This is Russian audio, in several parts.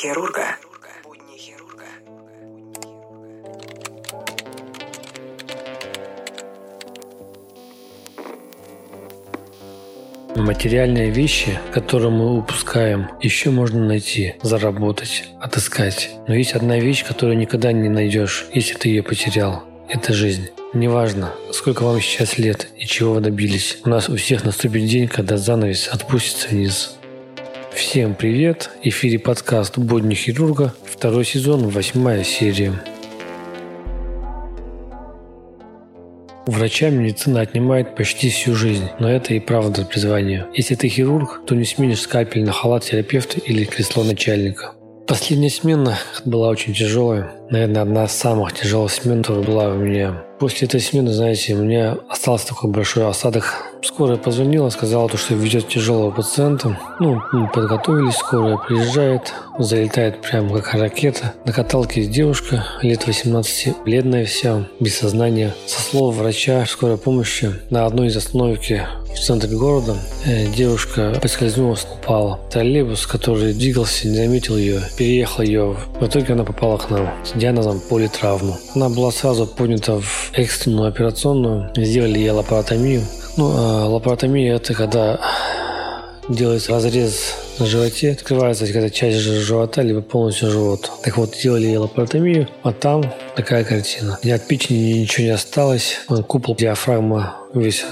Подкаст «Будни хирурга». Материальные вещи, которые мы упускаем, еще можно найти, заработать, отыскать. Но есть одна вещь, которую никогда не найдешь, если ты ее потерял. Это жизнь. Неважно, сколько вам сейчас лет и чего вы добились. У нас у всех наступит день, когда занавес отпустится вниз. Всем привет! В эфире подкаст «Будни хирурга», второй сезон, восьмая серия. У врача медицина отнимает почти всю жизнь, но это и правда призвание. Если ты хирург, то не сменишь скальпель на халат терапевта или кресло начальника. Последняя смена была очень тяжелая. Наверное, одна из самых тяжелых смен, которая была у меня. После этой смены, знаете, у меня остался такой большой осадок Скорая позвонила, сказала, что ведет тяжелого пациента. Ну, мы подготовились, скорая приезжает, залетает прямо как ракета. На каталке девушка, лет 18, бледная вся, без сознания. Со слов врача скорой помощи на одной из остановки в центре города э, девушка поскользнулась, упала. Троллейбус, который двигался, не заметил ее, переехал ее. В итоге она попала к нам с диагнозом политравму. Она была сразу поднята в экстренную операционную, сделали ей лапаротомию. Ну, а лапаротомия – это когда делается разрез на животе, открывается какая-то часть живота, либо полностью живот. Так вот, делали лапаротомию, а там такая картина. Ни от печени ничего не осталось. Купол диафрагма весь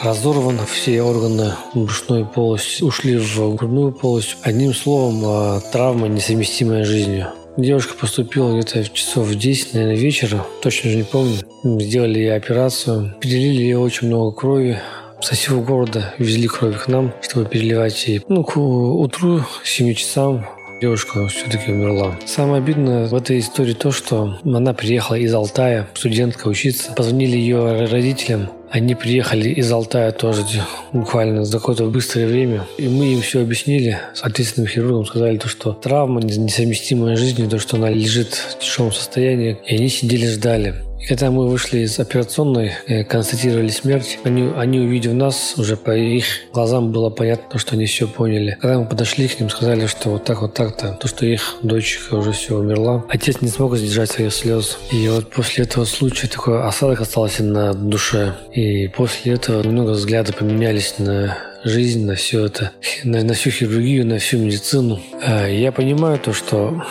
разорван, все органы брюшной полости ушли в грудную полость. Одним словом, а, травма, несовместимая с жизнью. Девушка поступила где-то часов в 10, наверное, вечера, точно же не помню. Сделали ей операцию, перелили ей очень много крови, со всего города везли кровь к нам, чтобы переливать ей. Ну, к утру, 7 часам девушка все-таки умерла. Самое обидное в этой истории то, что она приехала из Алтая, студентка учиться. Позвонили ее родителям, они приехали из Алтая тоже буквально за какое-то быстрое время. И мы им все объяснили. Соответственным хирургам сказали то, что травма несовместимая с жизнью, то, что она лежит в тяжелом состоянии. И они сидели, ждали. И когда мы вышли из операционной, э, констатировали смерть, они, они увидев нас, уже по их глазам было понятно, что они все поняли. Когда мы подошли к ним, сказали, что вот так вот так-то, то, что их дочка уже все умерла. Отец не смог сдержать своих слез. И вот после этого случая такой осадок остался на душе. И после этого много взгляды поменялись на жизнь, на все это, на, на всю хирургию, на всю медицину. А я понимаю то, что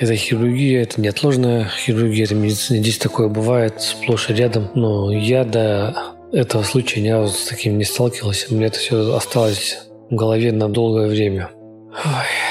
это хирургия, это неотложная хирургия, это медицина. Здесь такое бывает сплошь и рядом. Но я до этого случая ни разу с таким не сталкивался. Меня это все осталось в голове на долгое время. Ой.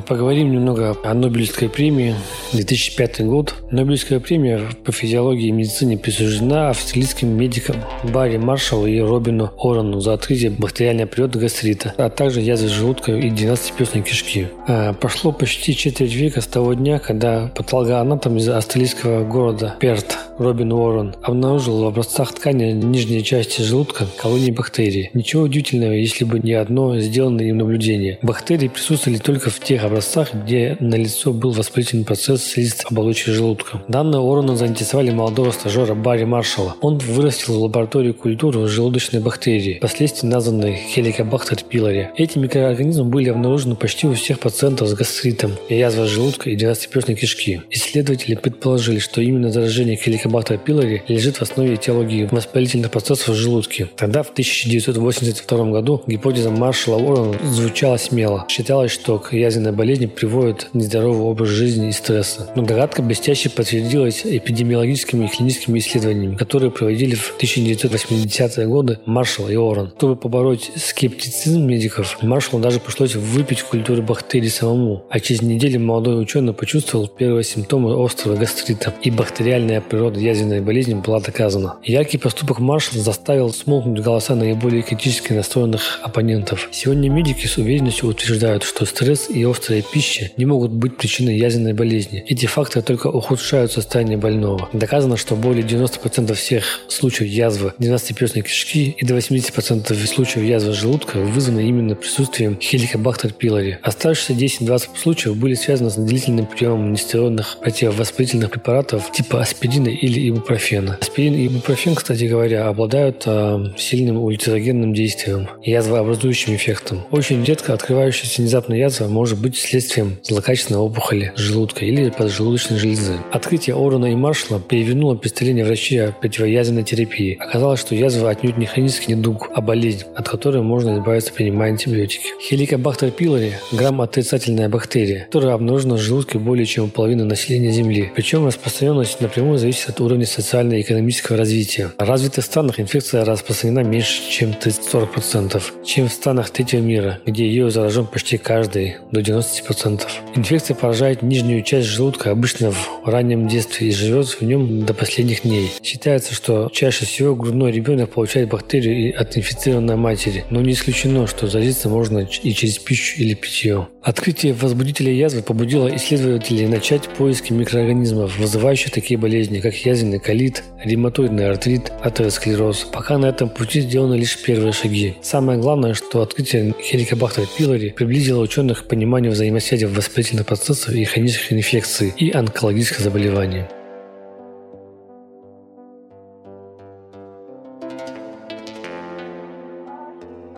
Поговорим немного о Нобелевской премии. 2005 год. Нобелевская премия по физиологии и медицине присуждена австралийским медикам Барри Маршаллу и Робину Орону за открытие бактериальной природы гастрита, а также язвы желудка и 12-перстной кишки. А, прошло почти четверть века с того дня, когда патологоанатом из австралийского города Перт Робин Уоррен обнаружил в образцах ткани нижней части желудка колонии бактерий. Ничего удивительного, если бы не одно сделанное им наблюдение. Бактерии присутствовали только в тех образцах, где на лицо был воспалительный процесс слизистой оболочки желудка. Данные Уоррена заинтересовали молодого стажера Барри Маршалла. Он вырастил в лаборатории культуру желудочной бактерии, впоследствии названной Helicobacter pylori. Эти микроорганизмы были обнаружены почти у всех пациентов с гастритом, язвой желудка и двенадцатиперстной кишки. Исследователи предположили, что именно заражение Helicobacter pylori лежит в основе этиологии воспалительных процессов в желудке. Тогда, в 1982 году, гипотеза Маршала Уоррена звучала смело. Считалось, что к язвенной болезни приводит нездоровый образ жизни и стресса. Но догадка блестяще подтвердилась эпидемиологическими и клиническими исследованиями, которые проводили в 1980-е годы Маршал и Уоррен. Чтобы побороть скептицизм медиков, Маршалу даже пришлось выпить культуру бактерий самому. А через неделю молодой ученый почувствовал первые симптомы острого гастрита и бактериальная природа рода язвенной болезни была доказана. Яркий поступок Маршалла заставил смолкнуть голоса наиболее критически настроенных оппонентов. Сегодня медики с уверенностью утверждают, что стресс и острая пища не могут быть причиной язвенной болезни. Эти факторы только ухудшают состояние больного. Доказано, что более 90% всех случаев язвы 12-перстной кишки и до 80% случаев язвы желудка вызваны именно присутствием хеликобактер пилори. Оставшиеся 10-20 случаев были связаны с длительным приемом нестероидных противовоспалительных препаратов типа аспирина или ибупрофена. Аспирин и ибупрофен, кстати говоря, обладают э, сильным ультразогенным действием, язвообразующим эффектом. Очень редко открывающаяся внезапная язва может быть следствием злокачественной опухоли желудка или поджелудочной железы. Открытие Орона и Маршалла перевернуло представление врачей о противоязвенной терапии. Оказалось, что язва отнюдь не хронический недуг, а болезнь, от которой можно избавиться, принимая антибиотики. Хеликобактер пилори – грамм-отрицательная бактерия, которая обнаружена в желудке более чем у половины населения Земли. Причем распространенность напрямую зависит от уровня социально-экономического развития. В развитых странах инфекция распространена меньше, чем 30-40%, чем в странах третьего мира, где ее заражен почти каждый, до 90%. Инфекция поражает нижнюю часть желудка обычно в раннем детстве и живет в нем до последних дней. Считается, что чаще всего грудной ребенок получает бактерию от инфицированной матери, но не исключено, что заразиться можно и через пищу или питье. Открытие возбудителя язвы побудило исследователей начать поиски микроорганизмов, вызывающих такие болезни, как язвенный колит, ревматоидный артрит, атеросклероз. Пока на этом пути сделаны лишь первые шаги. Самое главное, что открытие хеликобактера пилори приблизило ученых к пониманию взаимосвязи воспалительных процессов и хронических инфекций и онкологических заболеваний.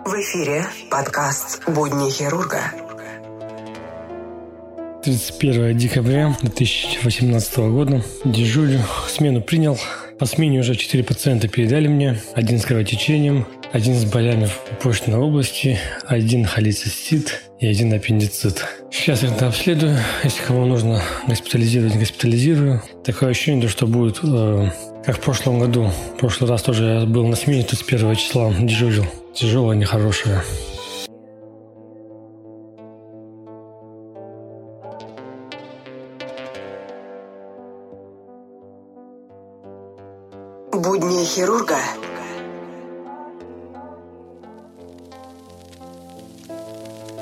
В эфире подкаст «Будни хирурга». 31 декабря 2018 года. Дежурю. Смену принял. По смене уже 4 пациента передали мне. Один с кровотечением, один с болями в почной области, один холецистит и один аппендицит. Сейчас я это обследую. Если кого нужно госпитализировать, госпитализирую. Такое ощущение, что будет э, как в прошлом году. В прошлый раз тоже я был на смене, тут с первого числа дежурил. Тяжелое, нехорошее. Будни хирурга.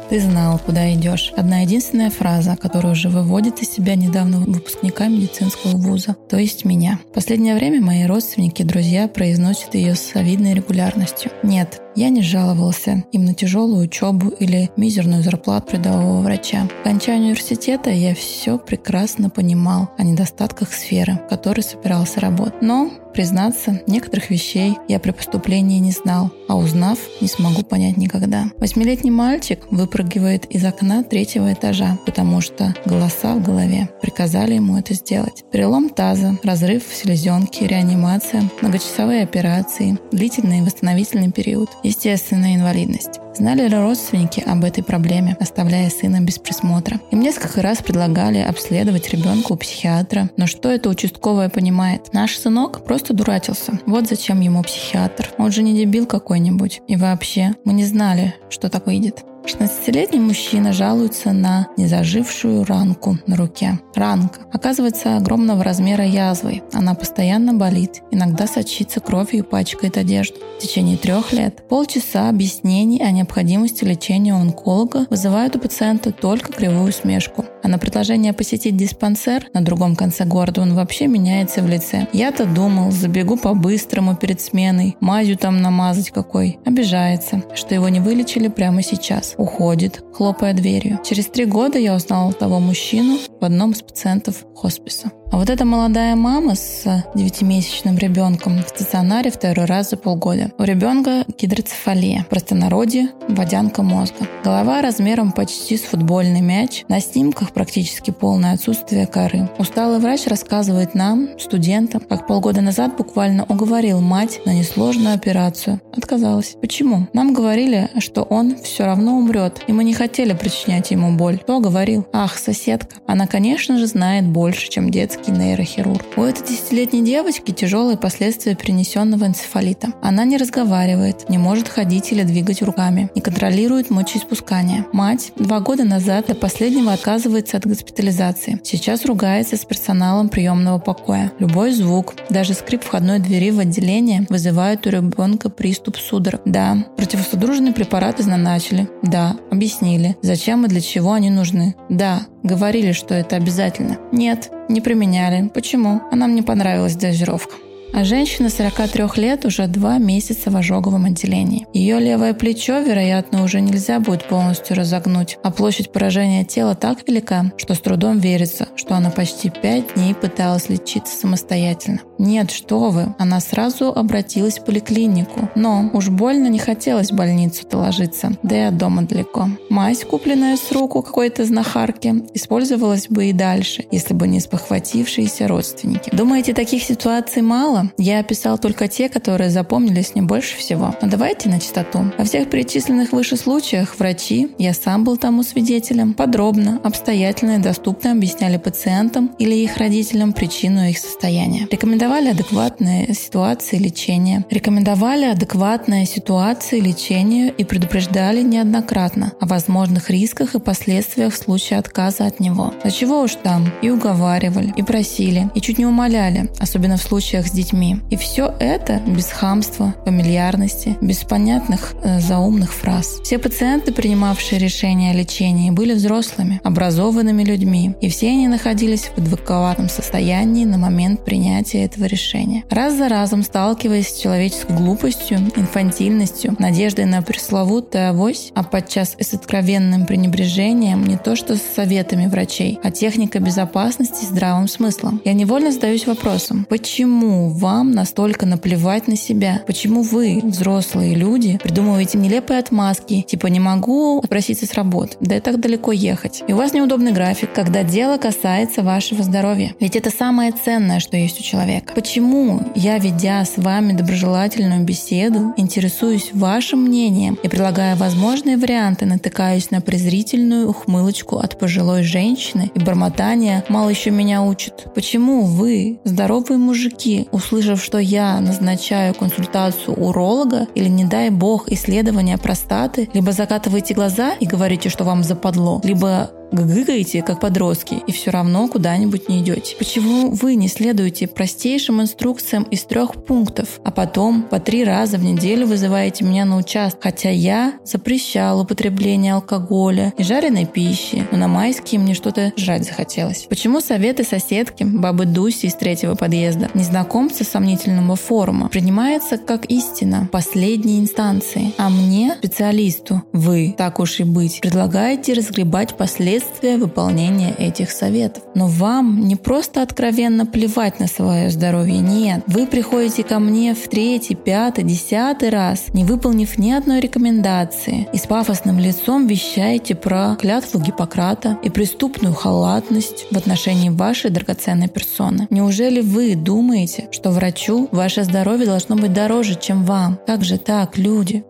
Ты знал, куда идешь. Одна единственная фраза, которая уже выводит из себя недавно выпускника медицинского вуза, то есть меня. В последнее время мои родственники и друзья произносят ее с завидной регулярностью. Нет, я не жаловался им на тяжелую учебу или мизерную зарплату рядового врача. К окончанию университета я все прекрасно понимал о недостатках сферы, в которой собирался работать. Но Признаться, некоторых вещей я при поступлении не знал, а узнав, не смогу понять никогда. Восьмилетний мальчик выпрыгивает из окна третьего этажа, потому что голоса в голове приказали ему это сделать. Перелом таза, разрыв селезенки, реанимация, многочасовые операции, длительный восстановительный период, естественная инвалидность. Знали ли родственники об этой проблеме, оставляя сына без присмотра? Им несколько раз предлагали обследовать ребенка у психиатра, но что это участковая понимает? Наш сынок просто дурачился. Вот зачем ему психиатр. Он же не дебил какой-нибудь. И вообще, мы не знали, что так выйдет. 16-летний мужчина жалуется на незажившую ранку на руке. Ранка оказывается огромного размера язвой. Она постоянно болит, иногда сочится кровью и пачкает одежду. В течение трех лет полчаса объяснений о необходимости лечения онколога вызывают у пациента только кривую смешку. А на предложение посетить диспансер на другом конце города он вообще меняется в лице. Я-то думал, забегу по-быстрому перед сменой, мазью там намазать какой. Обижается, что его не вылечили прямо сейчас уходит, хлопая дверью. Через три года я узнала того мужчину в одном из пациентов хосписа. А вот эта молодая мама с девятимесячным ребенком в стационаре второй раз за полгода. У ребенка гидроцефалия, в простонародье – водянка мозга. Голова размером почти с футбольный мяч, на снимках практически полное отсутствие коры. Усталый врач рассказывает нам, студентам, как полгода назад буквально уговорил мать на несложную операцию. Отказалась. Почему? Нам говорили, что он все равно умрет, и мы не хотели причинять ему боль. Кто говорил? Ах, соседка. Она, конечно же, знает больше, чем детский детский нейрохирург. У этой десятилетней девочки тяжелые последствия перенесенного энцефалита. Она не разговаривает, не может ходить или двигать руками, не контролирует мочеиспускание. Мать два года назад до последнего отказывается от госпитализации. Сейчас ругается с персоналом приемного покоя. Любой звук, даже скрип входной двери в отделение вызывает у ребенка приступ судорог. Да, противосудружные препараты назначили. Да, объяснили, зачем и для чего они нужны. Да, говорили, что это обязательно. Нет, не применяли. Почему? А нам не понравилась дозировка. А женщина 43 лет уже два месяца в ожоговом отделении. Ее левое плечо, вероятно, уже нельзя будет полностью разогнуть, а площадь поражения тела так велика, что с трудом верится, что она почти пять дней пыталась лечиться самостоятельно. Нет, что вы, она сразу обратилась в поликлинику. Но уж больно не хотелось в больницу-то ложиться, да и от дома далеко. Мазь, купленная с руку какой-то знахарки, использовалась бы и дальше, если бы не спохватившиеся родственники. Думаете, таких ситуаций мало? Я описал только те, которые запомнились мне больше всего. Но давайте на чистоту. Во всех перечисленных выше случаях врачи, я сам был тому свидетелем, подробно, обстоятельно и доступно объясняли пациентам или их родителям причину их состояния. Рекомендовали адекватные ситуации лечения. Рекомендовали адекватные ситуации лечению и предупреждали неоднократно о возможных рисках и последствиях в случае отказа от него. А чего уж там, и уговаривали, и просили, и чуть не умоляли, особенно в случаях с детьми. И все это без хамства, фамильярности, без понятных э, заумных фраз. Все пациенты, принимавшие решения о лечении, были взрослыми, образованными людьми, и все они находились в адекватном состоянии на момент принятия этого решения. Раз за разом сталкиваясь с человеческой глупостью, инфантильностью, надеждой на пресловутую авось, а подчас и с откровенным пренебрежением не то что с советами врачей, а техникой безопасности и здравым смыслом. Я невольно задаюсь вопросом, почему вам настолько наплевать на себя? Почему вы, взрослые люди, придумываете нелепые отмазки, типа «не могу отпроситься с работы», да и так далеко ехать. И у вас неудобный график, когда дело касается вашего здоровья. Ведь это самое ценное, что есть у человека. Почему я, ведя с вами доброжелательную беседу, интересуюсь вашим мнением и предлагая возможные варианты, натыкаюсь на презрительную ухмылочку от пожилой женщины и бормотание «мало еще меня учат». Почему вы, здоровые мужики, услышав, что я назначаю консультацию уролога или, не дай бог, исследование простаты, либо закатываете глаза и говорите, что вам западло, либо гыгаете, как подростки, и все равно куда-нибудь не идете. Почему вы не следуете простейшим инструкциям из трех пунктов, а потом по три раза в неделю вызываете меня на участок, хотя я запрещал употребление алкоголя и жареной пищи, но на майские мне что-то жрать захотелось. Почему советы соседки, бабы Дуси из третьего подъезда, незнакомца сомнительного форума, принимается как истина последней инстанции, а мне, специалисту, вы, так уж и быть, предлагаете разгребать последствия последствия выполнения этих советов. Но вам не просто откровенно плевать на свое здоровье, нет. Вы приходите ко мне в третий, пятый, десятый раз, не выполнив ни одной рекомендации, и с пафосным лицом вещаете про клятву Гиппократа и преступную халатность в отношении вашей драгоценной персоны. Неужели вы думаете, что врачу ваше здоровье должно быть дороже, чем вам? Как же так, люди?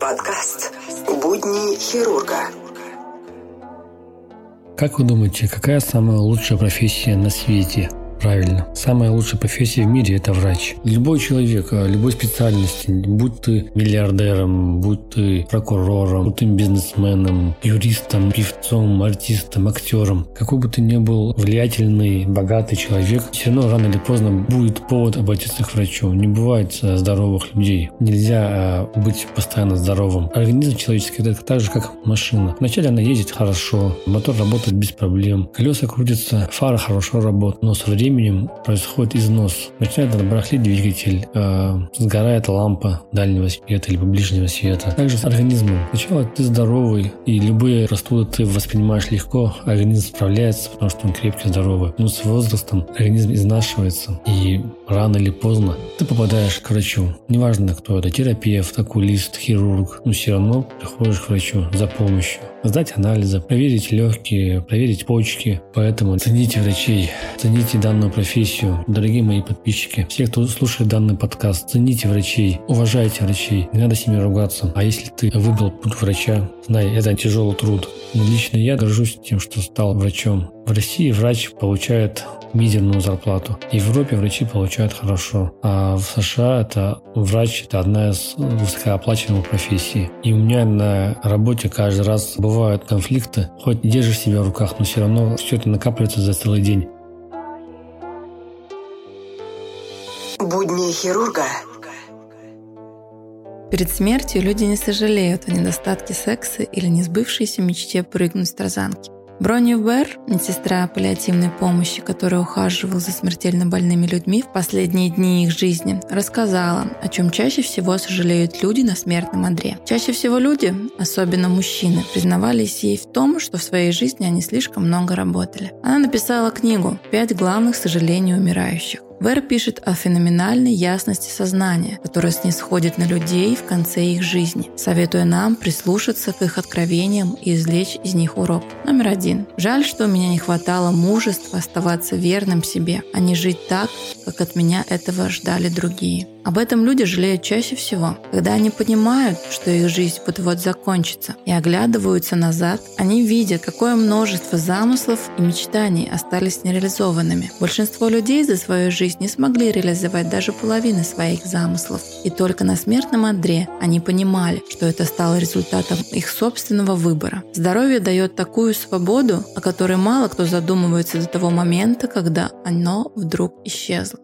Подкаст «Будни хирурга». Как вы думаете, какая самая лучшая профессия на свете? Правильно. Самая лучшая профессия в мире – это врач. Любой человек, а, любой специальности, будь ты миллиардером, будь ты прокурором, будь ты бизнесменом, юристом, певцом, артистом, актером, какой бы ты ни был влиятельный, богатый человек, все равно рано или поздно будет повод обратиться к врачу. Не бывает а, здоровых людей. Нельзя а, быть постоянно здоровым. Организм человеческий – это так же, как машина. Вначале она ездит хорошо, мотор работает без проблем, колеса крутятся, фара хорошо работает, но со временем временем происходит износ. Начинает барахлить двигатель, э, сгорает лампа дальнего света либо ближнего света. Также с организмом. Сначала ты здоровый, и любые простуды ты воспринимаешь легко, организм справляется, потому что он крепкий, здоровый. Но с возрастом организм изнашивается, и рано или поздно ты попадаешь к врачу. Неважно, кто это, терапевт, окулист, хирург, но все равно приходишь к врачу за помощью сдать анализы, проверить легкие, проверить почки. Поэтому цените врачей, цените данную профессию. Дорогие мои подписчики, все, кто слушает данный подкаст, цените врачей, уважайте врачей, не надо с ними ругаться. А если ты выбрал путь врача, знай, это тяжелый труд. Но лично я горжусь тем, что стал врачом. В России врач получает мизерную зарплату. В Европе врачи получают хорошо. А в США это врач – это одна из высокооплачиваемых профессий. И у меня на работе каждый раз бывают конфликты. Хоть держишь себя в руках, но все равно все это накапливается за целый день. Будни хирурга. Перед смертью люди не сожалеют о недостатке секса или несбывшейся мечте прыгнуть с тарзанки. Бронни Уэр, медсестра паллиативной помощи, которая ухаживала за смертельно больными людьми в последние дни их жизни, рассказала, о чем чаще всего сожалеют люди на смертном одре. Чаще всего люди, особенно мужчины, признавались ей в том, что в своей жизни они слишком много работали. Она написала книгу «Пять главных сожалений умирающих». Вэр пишет о феноменальной ясности сознания, которая снисходит на людей в конце их жизни, советуя нам прислушаться к их откровениям и извлечь из них урок. Номер один. Жаль, что у меня не хватало мужества оставаться верным себе, а не жить так, как от меня этого ждали другие. Об этом люди жалеют чаще всего, когда они понимают, что их жизнь вот-вот закончится, и оглядываются назад, они видят, какое множество замыслов и мечтаний остались нереализованными. Большинство людей за свою жизнь не смогли реализовать даже половины своих замыслов, и только на смертном одре они понимали, что это стало результатом их собственного выбора. Здоровье дает такую свободу, о которой мало кто задумывается до того момента, когда оно вдруг исчезло.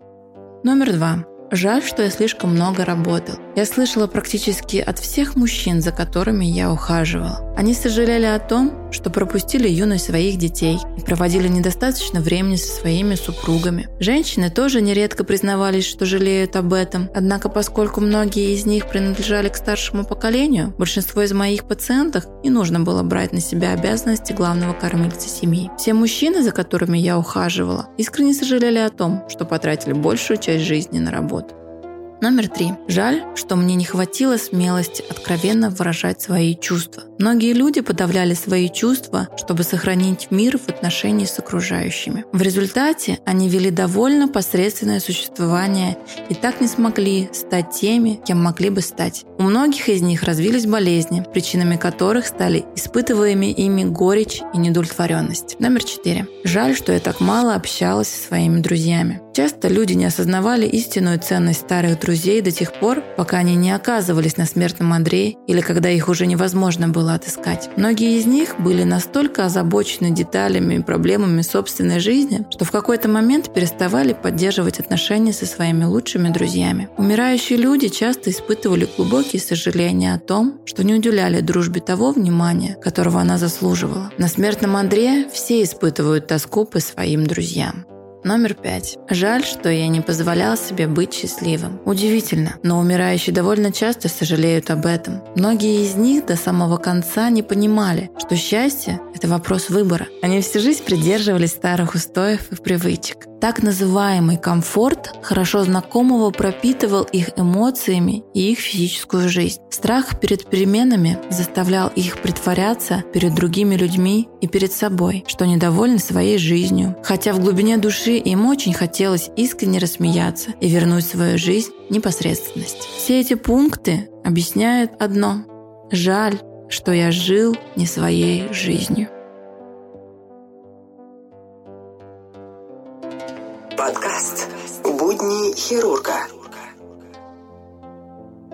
Номер два. Жаль, что я слишком много работал. Я слышала практически от всех мужчин, за которыми я ухаживала. Они сожалели о том, что пропустили юность своих детей и проводили недостаточно времени со своими супругами. Женщины тоже нередко признавались, что жалеют об этом. Однако, поскольку многие из них принадлежали к старшему поколению, большинство из моих пациентов не нужно было брать на себя обязанности главного кормильца семьи. Все мужчины, за которыми я ухаживала, искренне сожалели о том, что потратили большую часть жизни на работу. Номер три. Жаль, что мне не хватило смелости откровенно выражать свои чувства. Многие люди подавляли свои чувства, чтобы сохранить мир в отношении с окружающими. В результате они вели довольно посредственное существование и так не смогли стать теми, кем могли бы стать. У многих из них развились болезни, причинами которых стали испытываемые ими горечь и недовлетворенность. Номер четыре. Жаль, что я так мало общалась со своими друзьями. Часто люди не осознавали истинную ценность старых друзей до тех пор, пока они не оказывались на смертном Андре или когда их уже невозможно было отыскать. Многие из них были настолько озабочены деталями и проблемами собственной жизни, что в какой-то момент переставали поддерживать отношения со своими лучшими друзьями. Умирающие люди часто испытывали глубокие сожаления о том, что не уделяли дружбе того внимания, которого она заслуживала. На смертном Андре все испытывают тоску по своим друзьям. Номер пять. Жаль, что я не позволял себе быть счастливым. Удивительно, но умирающие довольно часто сожалеют об этом. Многие из них до самого конца не понимали, что счастье – это вопрос выбора. Они всю жизнь придерживались старых устоев и привычек. Так называемый комфорт хорошо знакомого пропитывал их эмоциями и их физическую жизнь. Страх перед переменами заставлял их притворяться перед другими людьми и перед собой, что недовольны своей жизнью. Хотя в глубине души им очень хотелось искренне рассмеяться и вернуть свою жизнь непосредственность. Все эти пункты объясняют одно. Жаль, что я жил не своей жизнью. Подкаст «Будни хирурга».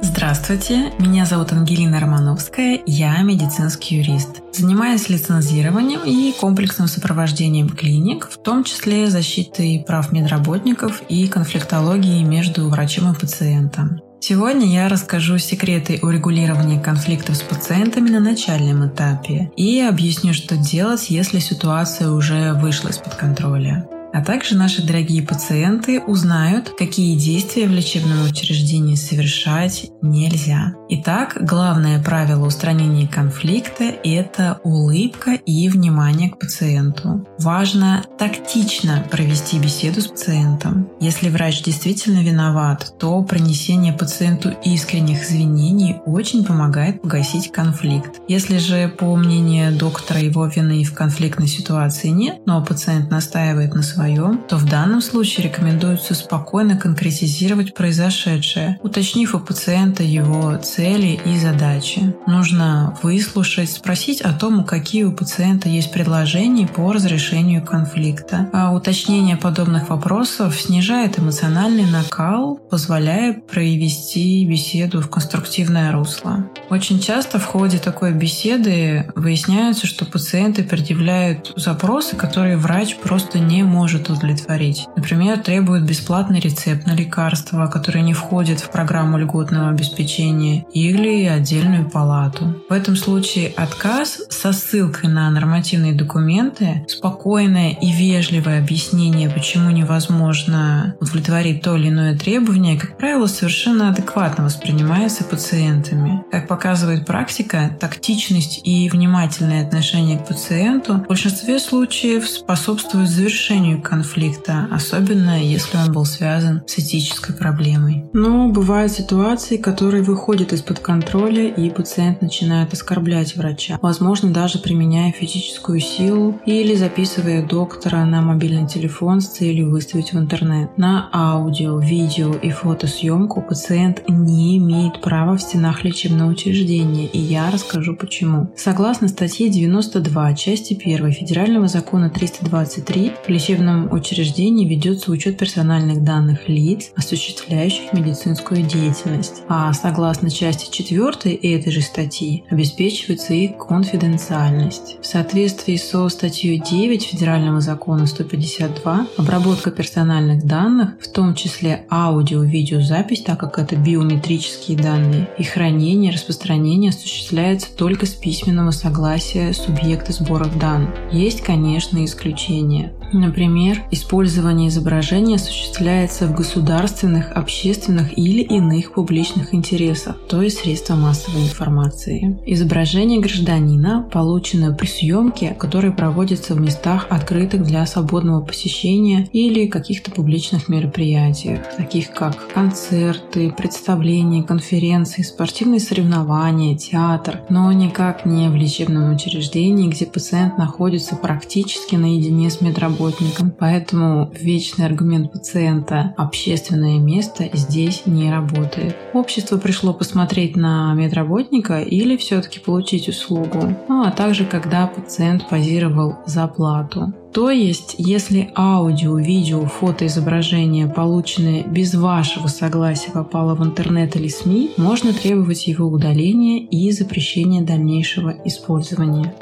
Здравствуйте, меня зовут Ангелина Романовская, я медицинский юрист. Занимаюсь лицензированием и комплексным сопровождением клиник, в том числе защитой прав медработников и конфликтологией между врачом и пациентом. Сегодня я расскажу секреты урегулирования конфликтов с пациентами на начальном этапе и объясню, что делать, если ситуация уже вышла из-под контроля. А также наши дорогие пациенты узнают, какие действия в лечебном учреждении совершать нельзя. Итак, главное правило устранения конфликта – это улыбка и внимание к пациенту. Важно тактично провести беседу с пациентом. Если врач действительно виноват, то принесение пациенту искренних извинений очень помогает погасить конфликт. Если же, по мнению доктора, его вины в конфликтной ситуации нет, но пациент настаивает на своем своем, то в данном случае рекомендуется спокойно конкретизировать произошедшее, уточнив у пациента его цели и задачи. Нужно выслушать, спросить о том, какие у пациента есть предложения по разрешению конфликта. А уточнение подобных вопросов снижает эмоциональный накал, позволяя провести беседу в конструктивное русло. Очень часто в ходе такой беседы выясняется, что пациенты предъявляют запросы, которые врач просто не может удовлетворить. Например, требуют бесплатный рецепт на лекарства, которые не входят в программу льготного обеспечения, или отдельную палату. В этом случае отказ со ссылкой на нормативные документы, спокойное и вежливое объяснение, почему невозможно удовлетворить то или иное требование, как правило, совершенно адекватно воспринимается пациентами. Как показывает практика, тактичность и внимательное отношение к пациенту в большинстве случаев способствуют завершению конфликта, особенно если он был связан с этической проблемой. Но бывают ситуации, которые выходят из-под контроля, и пациент начинает оскорблять врача, возможно, даже применяя физическую силу или записывая доктора на мобильный телефон с целью выставить в интернет. На аудио, видео и фотосъемку пациент не имеет права в стенах лечебного учреждения, и я расскажу почему. Согласно статье 92, части 1 Федерального закона 323, в лечебном учреждении ведется учет персональных данных лиц, осуществляющих медицинскую деятельность. А согласно части 4 этой же статьи обеспечивается их конфиденциальность. В соответствии со статьей 9 Федерального закона 152 обработка персональных данных, в том числе аудио-видеозапись, так как это биометрические данные, и хранение, распространение осуществляется только с письменного согласия субъекта сбора данных. Есть, конечно, исключения. Например, использование изображения осуществляется в государственных, общественных или иных публичных интересах, то есть средства массовой информации. Изображение гражданина, полученное при съемке, которое проводится в местах, открытых для свободного посещения или каких-то публичных мероприятиях, таких как концерты, представления, конференции, спортивные соревнования, театр, но никак не в лечебном учреждении, где пациент находится практически наедине с медработником работникам. Поэтому вечный аргумент пациента «общественное место» здесь не работает. Общество пришло посмотреть на медработника или все-таки получить услугу. Ну а также, когда пациент позировал за плату. То есть, если аудио, видео, фото, изображение, полученные без вашего согласия, попало в интернет или СМИ, можно требовать его удаления и запрещения дальнейшего использования.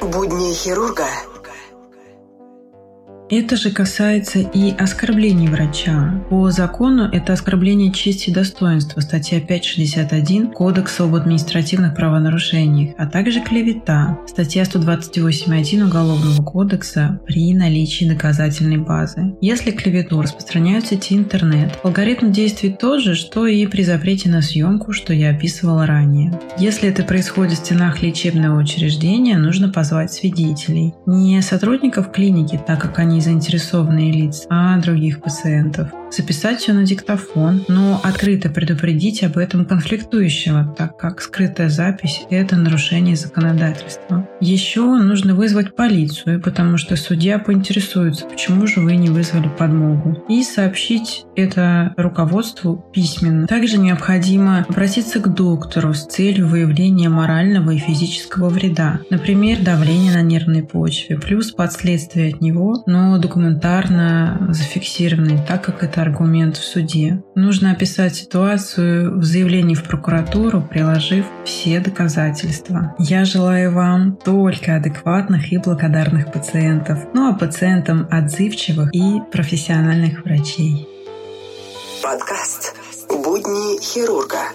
Будни хирурга это же касается и оскорблений врача. По закону это оскорбление чести и достоинства, статья 561 Кодекса об административных правонарушениях, а также клевета, статья 128.1 Уголовного кодекса при наличии доказательной базы. Если клевету распространяют в сети интернет, алгоритм действует тот же, что и при запрете на съемку, что я описывала ранее. Если это происходит в стенах лечебного учреждения, нужно позвать свидетелей. Не сотрудников клиники, так как они заинтересованные лица, а других пациентов записать все на диктофон, но открыто предупредить об этом конфликтующего, так как скрытая запись – это нарушение законодательства. Еще нужно вызвать полицию, потому что судья поинтересуется, почему же вы не вызвали подмогу, и сообщить это руководству письменно. Также необходимо обратиться к доктору с целью выявления морального и физического вреда, например, давление на нервной почве, плюс последствия от него, но документарно зафиксированные, так как это аргумент в суде. Нужно описать ситуацию в заявлении в прокуратуру, приложив все доказательства. Я желаю вам только адекватных и благодарных пациентов, ну а пациентам отзывчивых и профессиональных врачей. Подкаст «Будни хирурга»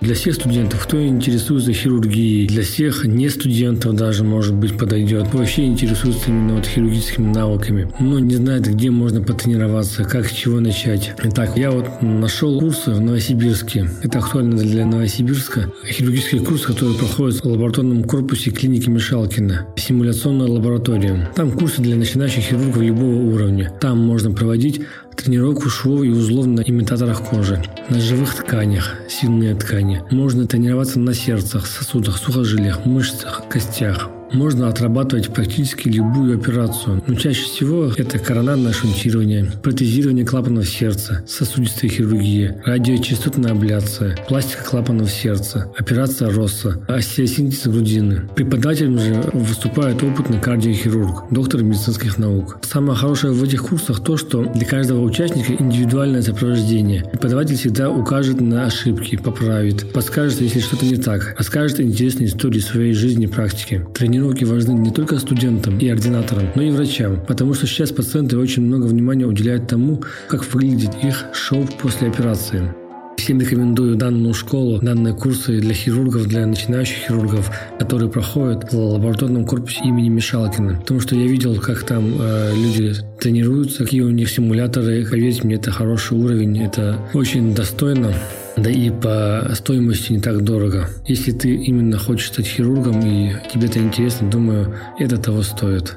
Для всех студентов, кто интересуется хирургией, для всех не студентов даже, может быть, подойдет. Вообще интересуется именно вот хирургическими навыками, но не знает, где можно потренироваться, как с чего начать. Итак, я вот нашел курсы в Новосибирске. Это актуально для Новосибирска. Хирургический курс, который проходит в лабораторном корпусе клиники Мишалкина. Симуляционная лаборатория. Там курсы для начинающих хирургов любого уровня. Там можно проводить тренировку швов и узлов на имитаторах кожи, на живых тканях, сильные ткани. Можно тренироваться на сердцах, сосудах, сухожилиях, мышцах, костях. Можно отрабатывать практически любую операцию, но чаще всего это коронарное шунтирование, протезирование клапанов сердца, сосудистая хирургия, радиочастотная абляция, пластика клапанов сердца, операция Росса, остеосинтез грудины. Преподавателем же выступает опытный кардиохирург, доктор медицинских наук. Самое хорошее в этих курсах то, что для каждого участника индивидуальное сопровождение. Преподаватель всегда укажет на ошибки, поправит, подскажет, если что-то не так, расскажет интересные истории своей жизни и практики. Тренировки важны не только студентам и ординаторам, но и врачам, потому что сейчас пациенты очень много внимания уделяют тому, как выглядит их шоу после операции. Всем рекомендую данную школу, данные курсы для хирургов, для начинающих хирургов, которые проходят в лабораторном корпусе имени Мишалкина. Потому что я видел, как там э, люди тренируются, какие у них симуляторы. Поверьте мне, это хороший уровень, это очень достойно. Да и по стоимости не так дорого. Если ты именно хочешь стать хирургом и тебе это интересно, думаю, это того стоит.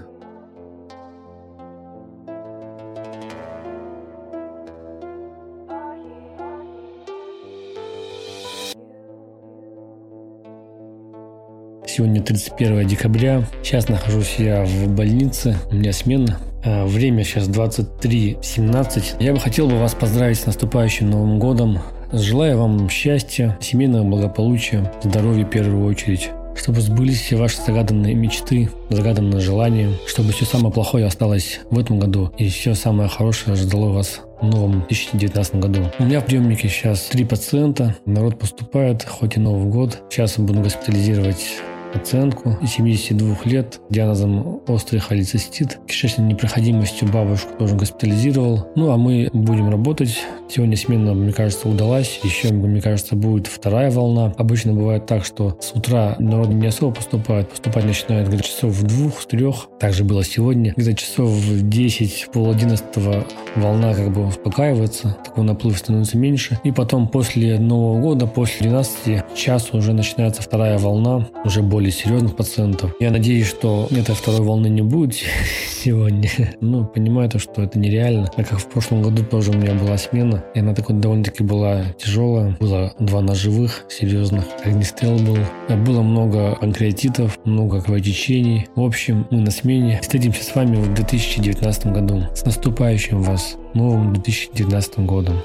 Сегодня 31 декабря. Сейчас нахожусь я в больнице. У меня смена. А, время сейчас 23.17. Я бы хотел бы вас поздравить с наступающим Новым годом. Желаю вам счастья, семейного благополучия, здоровья в первую очередь чтобы сбылись все ваши загаданные мечты, загаданные желания, чтобы все самое плохое осталось в этом году и все самое хорошее ждало вас в новом 2019 году. У меня в приемнике сейчас три пациента, народ поступает, хоть и Новый год. Сейчас буду госпитализировать пациентку 72 лет диагнозом острый холецистит. Кишечной непроходимостью бабушку тоже госпитализировал. Ну, а мы будем работать. Сегодня смена, мне кажется, удалась. Еще, мне кажется, будет вторая волна. Обычно бывает так, что с утра народ не особо поступает. Поступать начинают где-то часов в двух, в трех. Так же было сегодня. Где-то часов в 10, пол одиннадцатого волна как бы успокаивается. Такой наплыв становится меньше. И потом после Нового года, после 12 часа уже начинается вторая волна. Уже более более серьезных пациентов. Я надеюсь, что этой второй волны не будет сегодня. Ну, понимаю то, что это нереально. Так как в прошлом году тоже у меня была смена, и она такой довольно-таки была тяжелая. Было два ножевых серьезных. Огнестрел был. Было много панкреатитов, много кровотечений. В общем, мы на смене. Встретимся с вами в 2019 году. С наступающим вас новым 2019 годом.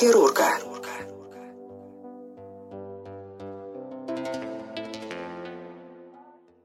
Хирурга».